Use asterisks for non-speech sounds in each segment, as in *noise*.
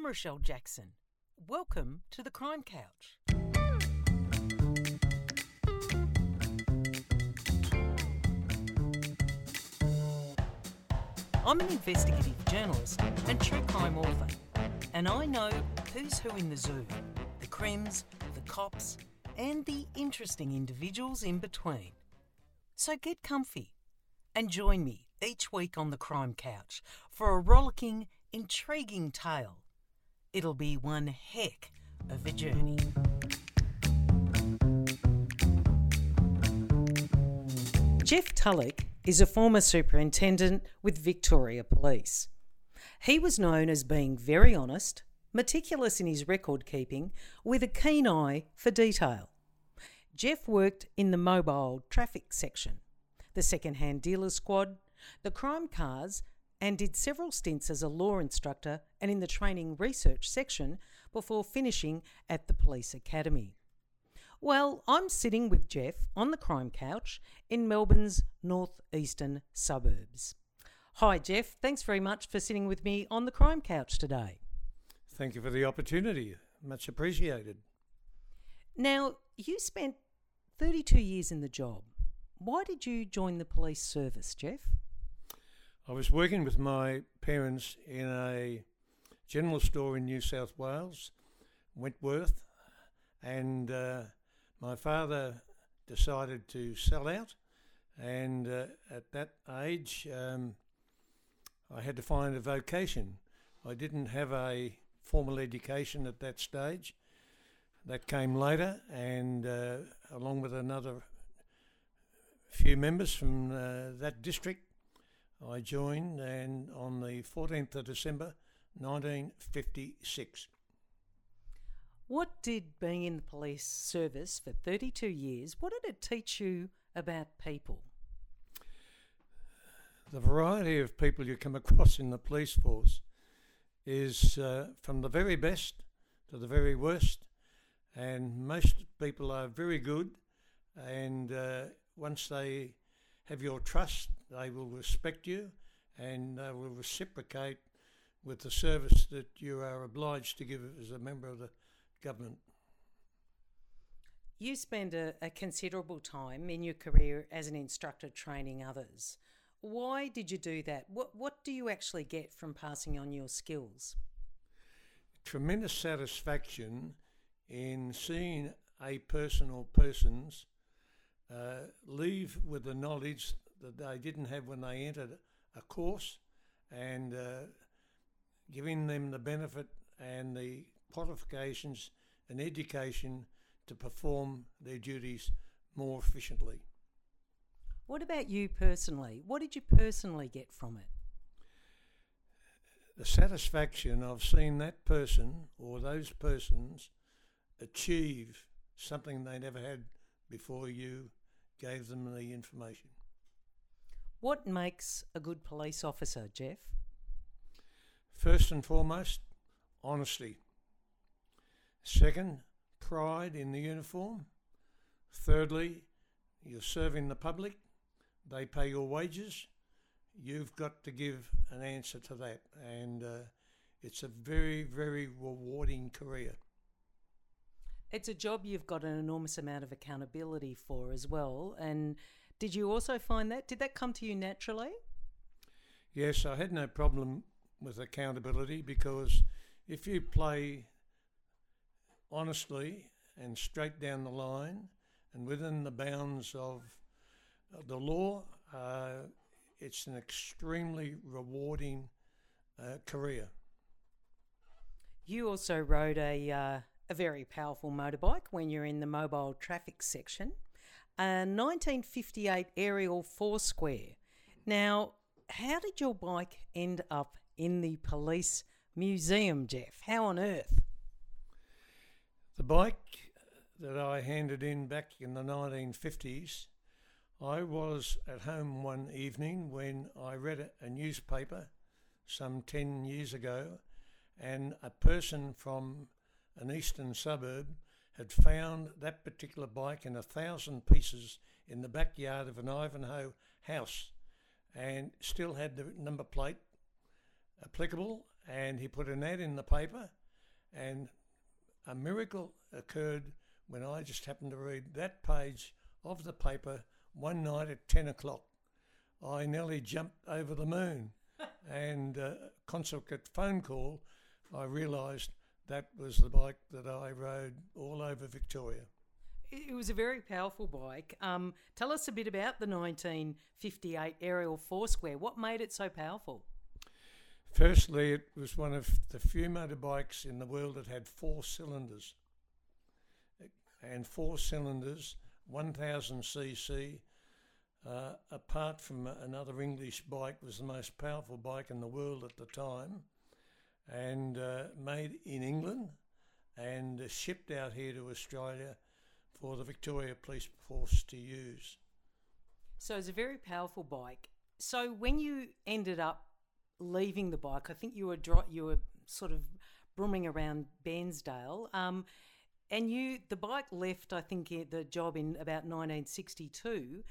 I'm Rochelle Jackson. Welcome to the Crime Couch. I'm an investigative journalist and true crime author, and I know who's who in the zoo the crims, the cops, and the interesting individuals in between. So get comfy and join me each week on the Crime Couch for a rollicking, intriguing tale. It'll be one heck of a journey. Geoff Tulloch is a former superintendent with Victoria Police. He was known as being very honest, meticulous in his record keeping, with a keen eye for detail. Geoff worked in the mobile traffic section, the second hand dealer squad, the crime cars, and did several stints as a law instructor and in the training research section before finishing at the police academy. Well, I'm sitting with Geoff on the crime couch in Melbourne's northeastern suburbs. Hi, Geoff. Thanks very much for sitting with me on the crime couch today. Thank you for the opportunity. Much appreciated. Now, you spent 32 years in the job. Why did you join the police service, Geoff? I was working with my parents in a general store in New South Wales, Wentworth, and uh, my father decided to sell out. And uh, at that age, um, I had to find a vocation. I didn't have a formal education at that stage. That came later, and uh, along with another few members from uh, that district, I joined, and on the 14th of December 1956. What did being in the police service for 32 years, what did it teach you about people? The variety of people you come across in the police force is uh, from the very best to the very worst, and most people are very good, and uh, once they have your trust, they will respect you and they will reciprocate with the service that you are obliged to give as a member of the government. You spend a, a, considerable time in your career as an instructor training others. Why did you do that? What, what do you actually get from passing on your skills? Tremendous satisfaction in seeing a person or persons uh, leave with the knowledge that they didn't have when they entered a course and uh, giving them the benefit and the qualifications and education to perform their duties more efficiently. What about you personally? What did you personally get from it? The satisfaction of seeing that person or those persons achieve something they never had before you gave them the information. What makes a good police officer, Geoff? First and foremost, honesty. Second, pride in the uniform. Thirdly, you're serving the public, they pay your wages. You've got to give an answer to that, and uh, it's a very, very rewarding career. It's a job you've got an enormous amount of accountability for as well. And did you also find that? Did that come to you naturally? Yes, I had no problem with accountability because if you play honestly and straight down the line and within the bounds of the law, uh, it's an extremely rewarding uh, career. You also rode a uh, a very powerful motorbike when you're in the mobile traffic section. A 1958 Ariel Four Square. Now, how did your bike end up in the police museum, Geoff? How on earth? The bike uh, that I handed in back in the 1950s, I was at home one evening when I read a newspaper some 10 years ago, and a person from an eastern suburb, had found that particular bike in a thousand pieces in the backyard of an Ivanhoe house and still had the number plate applicable and he put an ad in the paper, and a miracle occurred when I just happened to read that page of the paper one night at 10 o'clock. I nearly jumped over the moon, *laughs* and uh, consequent phone call, I realised that was the bike that I rode all over Victoria. It was a very powerful bike. Um, tell us a bit about the 1958 Ariel Foursquare. What made it so powerful? Firstly, it was one of the few motorbikes in the world that had four cylinders. And four cylinders, 1000cc, uh, apart from another English bike, was the most powerful bike in the world at the time. And uh, made in England and shipped out here to Australia for the Victoria Police Force to use. So it's a very powerful bike. So when you ended up leaving the bike, I think you were dro- you were sort of brooming around Bairnsdale, um, and you the bike left. I think the job in about 1962.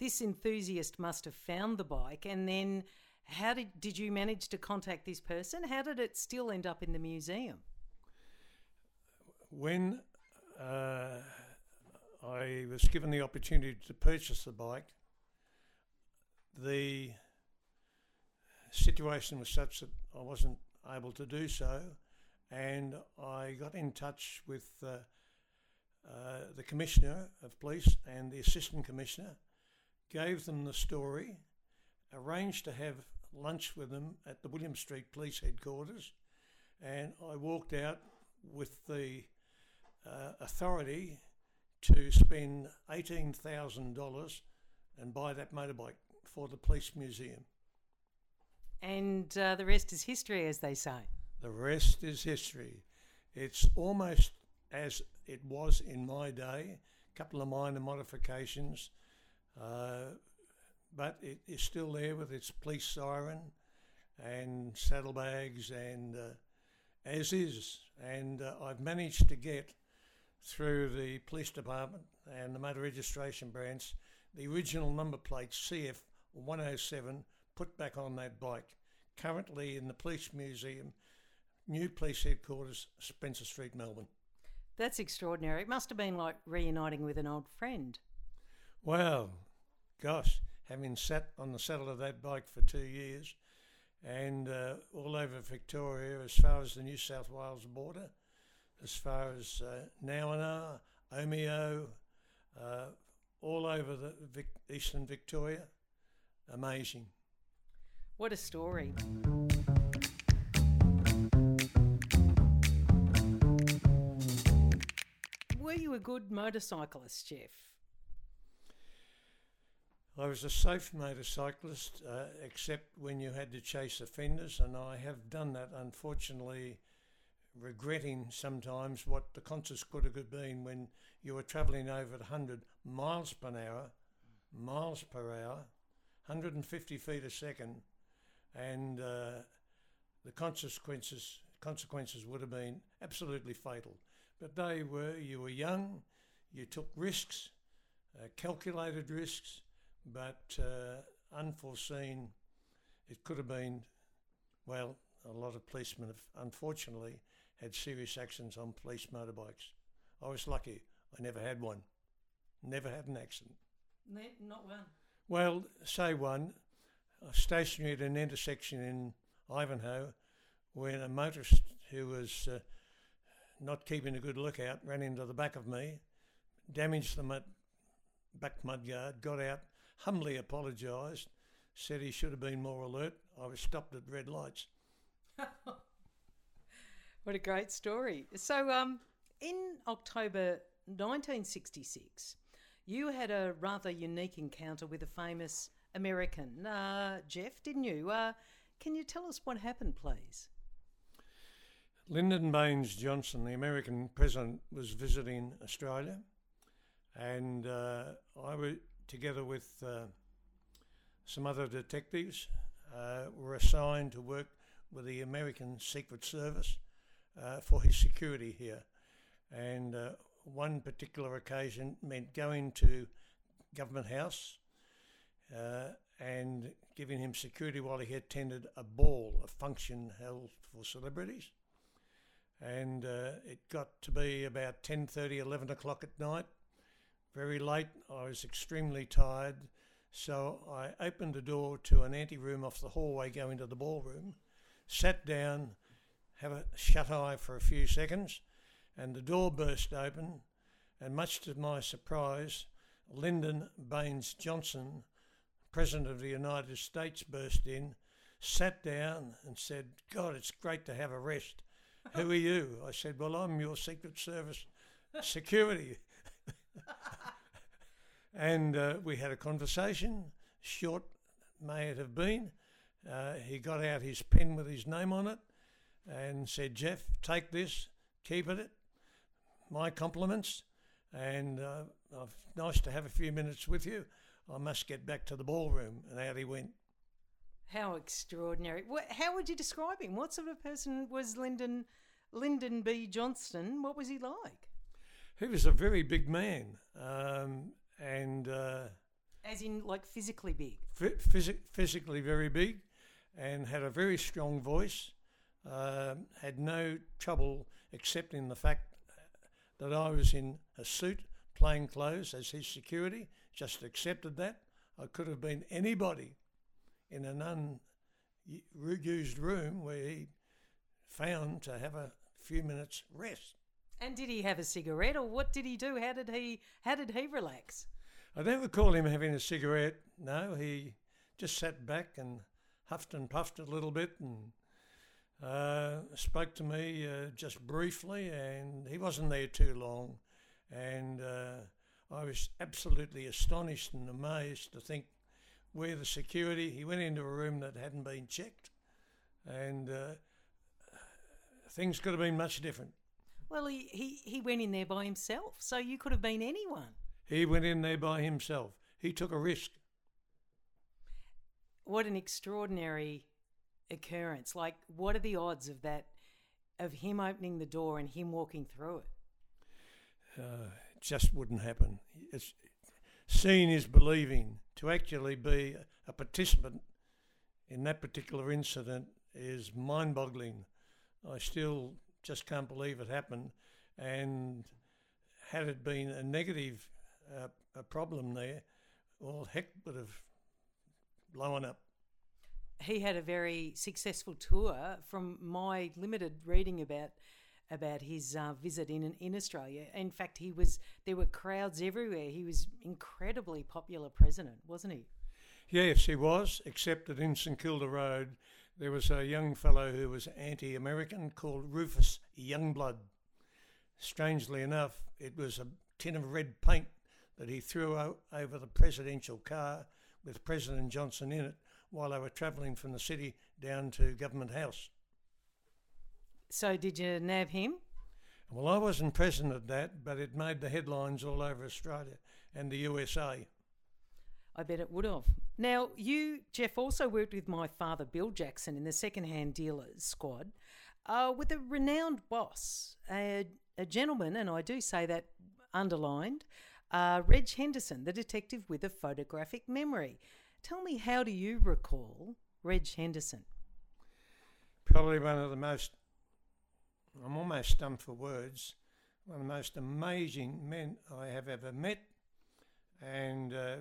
This enthusiast must have found the bike, and then how did did you manage to contact this person? How did it still end up in the museum? When uh, I was given the opportunity to purchase the bike, the situation was such that I wasn't able to do so, and I got in touch with uh, uh, the Commissioner of Police and the Assistant Commissioner, gave them the story, arranged to have lunch with them at the William Street Police Headquarters, and I walked out with the uh, authority to spend $18,000 and buy that motorbike for the police museum. And uh, the rest is history, as they say. The rest is history. It's almost as it was in my day, a couple of minor modifications, uh, but it is still there with its police siren and saddlebags and uh, as is. And uh, I've managed to get through the police department and the motor registration branch the original number plate CF 107 put back on that bike. Currently in the Police Museum, new police headquarters, Spencer Street, Melbourne. That's extraordinary. It must have been like reuniting with an old friend. Well, gosh, having sat on the saddle of that bike for two years and uh, all over Victoria as far as the New South Wales border, as far as uh, Nowa Nowa, Omeo, uh, all over the Vic- eastern Victoria. Amazing. What a story. Were you a good motorcyclist, Geoff? I was a safe motorcyclist, uh, except when you had to chase offenders, and I have done that, unfortunately, regretting sometimes what the consequence could have been when you were travelling over 100 miles per hour, miles per hour, 150 feet a second, and uh, the consequences consequences would have been absolutely fatal. But they were. You were young, you took risks, uh, calculated risks, but uh, unforeseen. It could have been, well, a lot of policemen have unfortunately had serious accidents on police motorbikes. I was lucky. I never had one. Never had an accident. not one. Well, say one. I was stationary at an intersection in Ivanhoe when a motorist who was uh, not keeping a good lookout ran into the back of me, damaged the mud, back mudguard, got out, humbly apologised, said he should have been more alert. I was stopped at red lights. *laughs* what a great story. So, um, in October 1966, you had a rather unique encounter with a famous American, uh, Geoff, didn't you? Uh, can you tell us what happened, please? Lyndon Baines Johnson, the American president, was visiting Australia, and uh, I was together with uh, some other detectives, uh, were assigned to work with the American Secret Service uh, for his security here. And uh, one particular occasion meant going to Government House uh, and giving him security while he attended a ball, a function held for celebrities. And uh, it got to be about 10.30, 11 o'clock at night, very late. I was extremely tired. So I opened the door to an anteroom off the hallway going to the ballroom, sat down, have a shut eye for a few seconds, and the door burst open. And much to my surprise, Lyndon Baines Johnson, President of the United States, burst in, sat down, and said, God, it's great to have a rest. Who are you? I said, Well, I'm your Secret Service security. And uh, we had a conversation, short may it have been. Uh, he got out his pen with his name on it and said, Geoff, take this, keep it. My compliments, and uh, nice to have a few minutes with you. I must get back to the ballroom. And out he went. How extraordinary. How would you describe him? What sort of person was Lyndon, Lyndon B. Johnson? What was he like? He was a very big man. Um, and. Uh, As in, like, physically big? Phys- physically very big and had a very strong voice. Uh, had no trouble accepting the fact that I was in a suit, plain clothes, as his security just accepted that. I could have been anybody in an unused room where he found to have a few minutes rest. And did he have a cigarette, or what did he do? How did he how did he relax? I don't recall him having a cigarette. No, he just sat back and huffed and puffed a little bit and uh, spoke to me uh, just briefly. And he wasn't there too long. And uh, I was absolutely astonished and amazed to think where the security, he went into a room that hadn't been checked, and uh, things could have been much different. Well, he, he, he went in there by himself, so you could have been anyone. He went in there by himself. He took a risk. What an extraordinary occurrence. Like, what are the odds of that, of him opening the door and him walking through it? Uh, just wouldn't happen. It's, seeing is believing. To actually be a participant in that particular incident is mind boggling. I still just can't believe it happened. And had it been a negative uh, a problem there, well, heck would have blown up. He had a very successful tour from my limited reading about about his uh, visit in in Australia. In fact, he was there were crowds everywhere. He was incredibly popular president, wasn't he? Yes, he was. Except that in St Kilda Road, there was a young fellow who was anti-American called Rufus Youngblood. Strangely enough, it was a tin of red paint that he threw over the presidential car with President Johnson in it while they were travelling from the city down to Government House. So did you nab him? Well, I wasn't present at that, but it made the headlines all over Australia and the USA. I bet it would have. Now, you, Geoff, also worked with my father, Bill Jackson, in the second-hand dealers squad uh, with a renowned boss, a, a, gentleman, and I do say that underlined, uh, Reg Henderson, the detective with a photographic memory. Tell me, how do you recall Reg Henderson? Probably one of the most I'm almost stumped for words. One of the most amazing men I have ever met. And uh,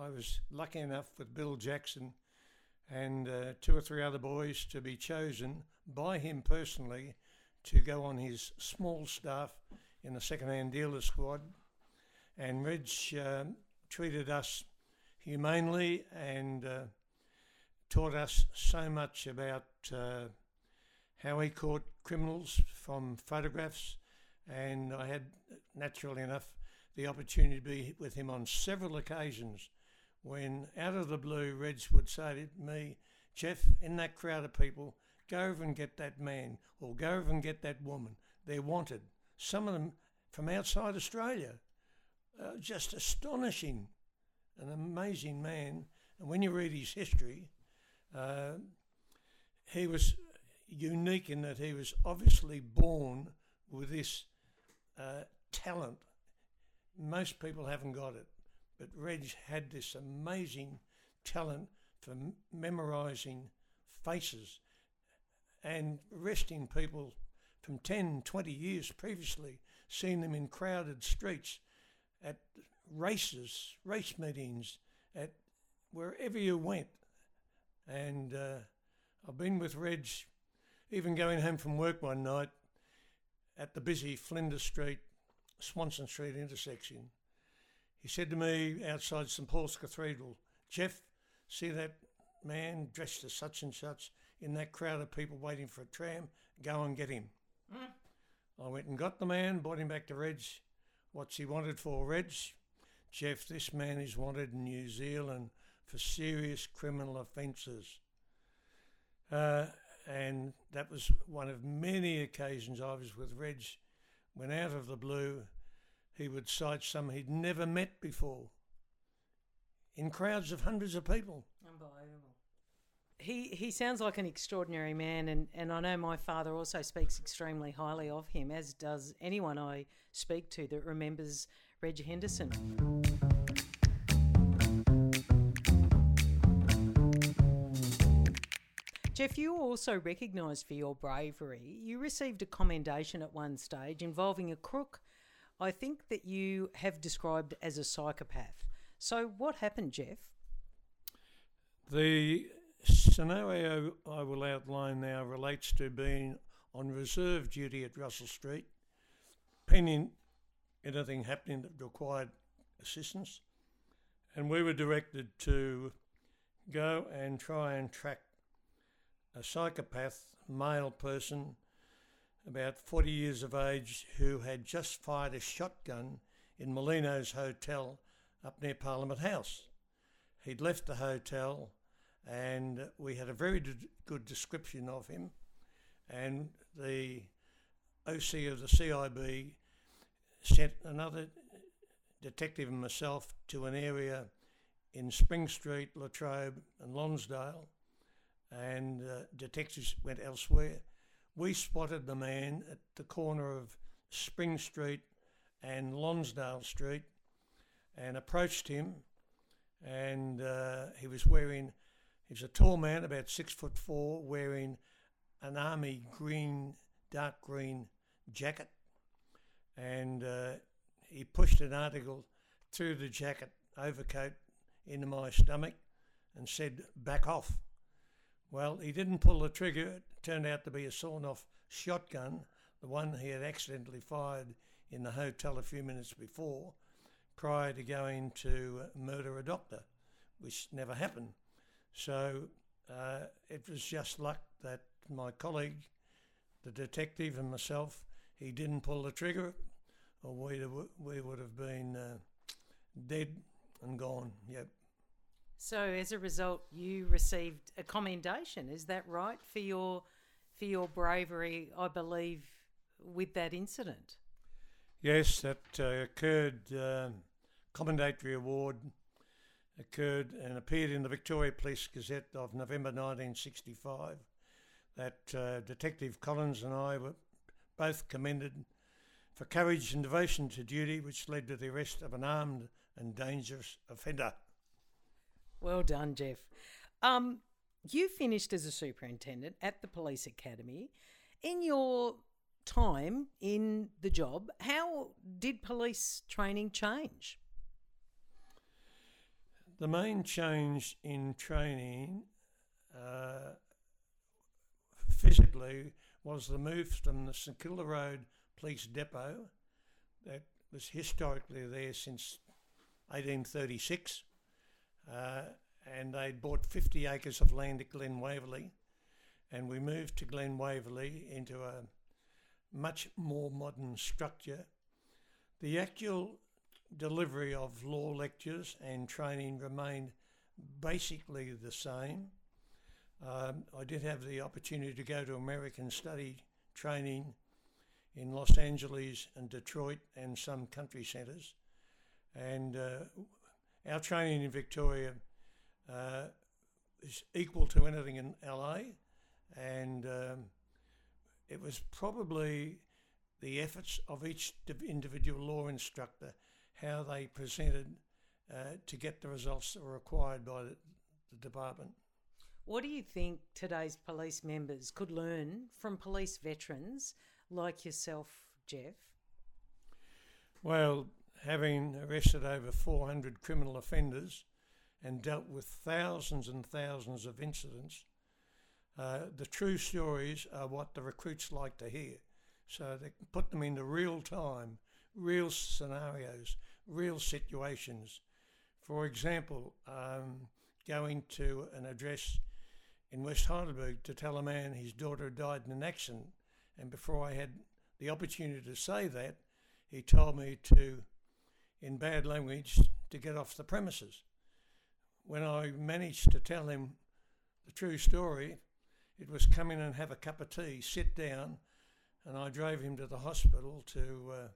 I was lucky enough with Bill Jackson and uh, two or three other boys to be chosen by him personally to go on his small staff in the second-hand dealer squad. And Reg uh, treated us humanely and uh, taught us so much about uh, how he caught criminals from photographs, and I had, naturally enough, the opportunity to be with him on several occasions when, out of the blue, Reg would say to me, Geoff, in that crowd of people, go over and get that man, or go over and get that woman. They're wanted. Some of them from outside Australia. Uh, just astonishing. An amazing man. And when you read his history, uh, he was unique in that he was obviously born with this uh, talent. Most people haven't got it, but Reg had this amazing talent for memorising faces and arresting people from 10, 20 years previously, seeing them in crowded streets, at races, race meetings, at wherever you went. And uh, I've been with Reg, even going home from work one night at the busy Flinders Street, Swanston Street intersection. He said to me outside St Paul's Cathedral, Geoff, see that man dressed as such and such in that crowd of people waiting for a tram? Go and get him. Mm. I went and got the man, brought him back to Reg. What's he wanted for, Reg? Geoff, this man is wanted in New Zealand for serious criminal offences. Uh, and that was one of many occasions I was with Reg when out of the blue he would sight some he'd never met before in crowds of hundreds of people. Unbelievable. He, he sounds like an extraordinary man, and, and I know my father also speaks extremely highly of him, as does anyone I speak to that remembers Reg Henderson. Geoff, you were also recognised for your bravery. You received a commendation at one stage involving a crook I think that you have described as a psychopath. So, what happened, Geoff? The scenario I will outline now relates to being on reserve duty at Russell Street, pending anything happening that required assistance. And we were directed to go and try and track a psychopath male person about 40 years of age who had just fired a shotgun in Molino's Hotel up near Parliament House. He'd left the hotel and we had a very good description of him. And the OC of the CIB sent another detective and myself to an area in Spring Street, Latrobe, and Lonsdale, and uh, detectives went elsewhere we spotted the man at the corner of Spring Street and Lonsdale Street and approached him. And uh, he was wearing, he was a tall man, about six foot four, wearing an army green, dark green jacket. And uh, he pushed an article through the jacket overcoat into my stomach and said, Back off. Well, he didn't pull the trigger. It turned out to be a sawn off shotgun, the one he had accidentally fired in the hotel a few minutes before, prior to going to murder a doctor, which never happened. So uh, it was just luck that my colleague, the detective, and myself, he didn't pull the trigger, or we we would have been uh, dead and gone. Yep. So as a result, you received a commendation. Is that right for your for your bravery? I believe with that incident. Yes, that uh, occurred. Uh, commendatory award occurred and appeared in the Victoria Police Gazette of November 1965. That uh, Detective Collins and I were both commended for courage and devotion to duty, which led to the arrest of an armed and dangerous offender. Well done, Geoff. Um, you finished as a superintendent at the police academy. In your time in the job, how did police training change? The main change in training uh, physically was the move from the St Kilda Road Police Depot that was historically there since 1836 uh, and they'd bought 50 acres of land at Glen Waverley, and we moved to Glen Waverley into a much more modern structure. The actual delivery of law lectures and training remained basically the same. Um, I did have the opportunity to go to American study training in Los Angeles and Detroit and some country centres. And uh, our training in Victoria uh, is equal to anything in LA, and um, it was probably the efforts of each individual law instructor, how they presented uh, to get the results that were required by the, the department. What do you think today's police members could learn from police veterans like yourself, Geoff? Well, having arrested over 400 criminal offenders and dealt with thousands and thousands of incidents, uh, the true stories are what the recruits like to hear. So they put them into real time, real scenarios, real situations. For example, um, going to an address in West Heidelberg to tell a man his daughter had died in an accident, and before I had the opportunity to say that, he told me to, in bad language, to get off the premises. When I managed to tell him the true story, it was come in and have a cup of tea, sit down, and I drove him to the hospital to uh,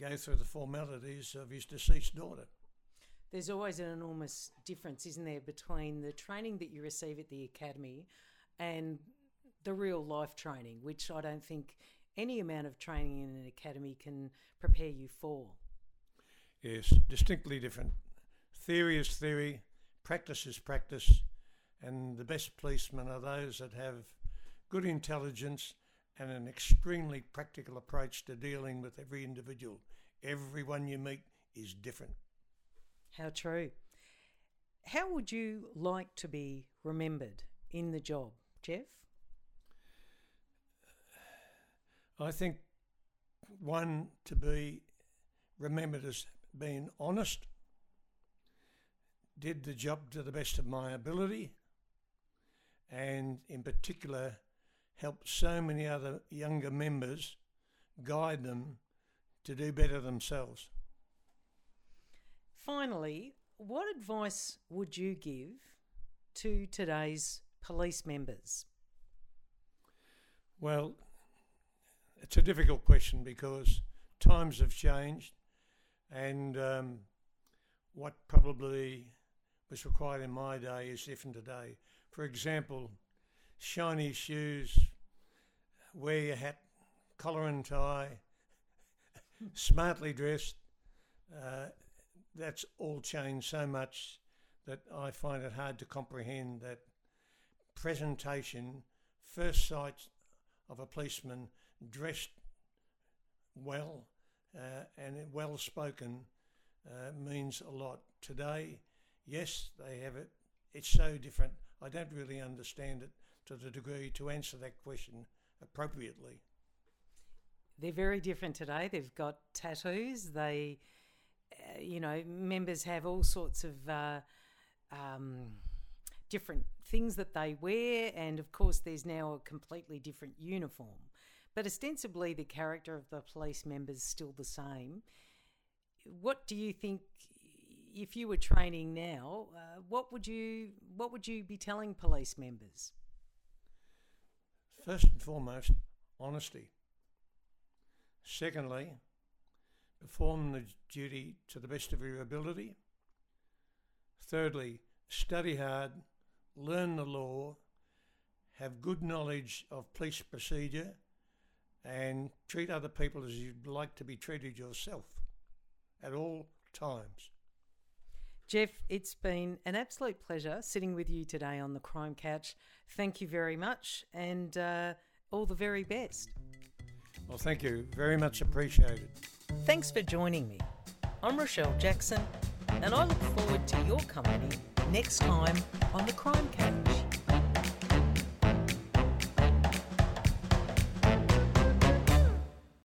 go through the formalities of his deceased daughter. There's always an enormous difference, isn't there, between the training that you receive at the academy and the real life training, which I don't think any amount of training in an academy can prepare you for. Yes, distinctly different. Theory is theory, practice is practice, and the best policemen are those that have good intelligence and an extremely practical approach to dealing with every individual. Everyone you meet is different. How true. How would you like to be remembered in the job, Geoff? I think one to be remembered as being honest, did the job to the best of my ability, and in particular helped so many other younger members guide them to do better themselves. Finally, what advice would you give to today's police members? Well, it's a difficult question because times have changed, and um, what probably was required in my day is different today. For example, shiny shoes, wear your hat, collar and tie, *laughs* smartly dressed. Uh, that's all changed so much that I find it hard to comprehend that presentation, first sight of a policeman dressed well uh, and well spoken uh, means a lot. Today, yes, they have it. It's so different. I don't really understand it to the degree to answer that question appropriately. They're very different today. They've got tattoos. They, uh, you know, members have all sorts of uh, um, different things that they wear, and of course, there's now a completely different uniform. But ostensibly, the character of the police members still the same. What do you think? If you were training now, uh, what would you what would you be telling police members? First and foremost, honesty. Secondly, perform the duty to the best of your ability. Thirdly, study hard, learn the law, have good knowledge of police procedure, and treat other people as you'd like to be treated yourself at all times. Geoff, it's been an absolute pleasure sitting with you today on the Crime Couch. Thank you very much and uh, all the very best. Well, thank you. Very much appreciated. Thanks for joining me. I'm Rochelle Jackson, and I look forward to your company next time on the Crime Couch.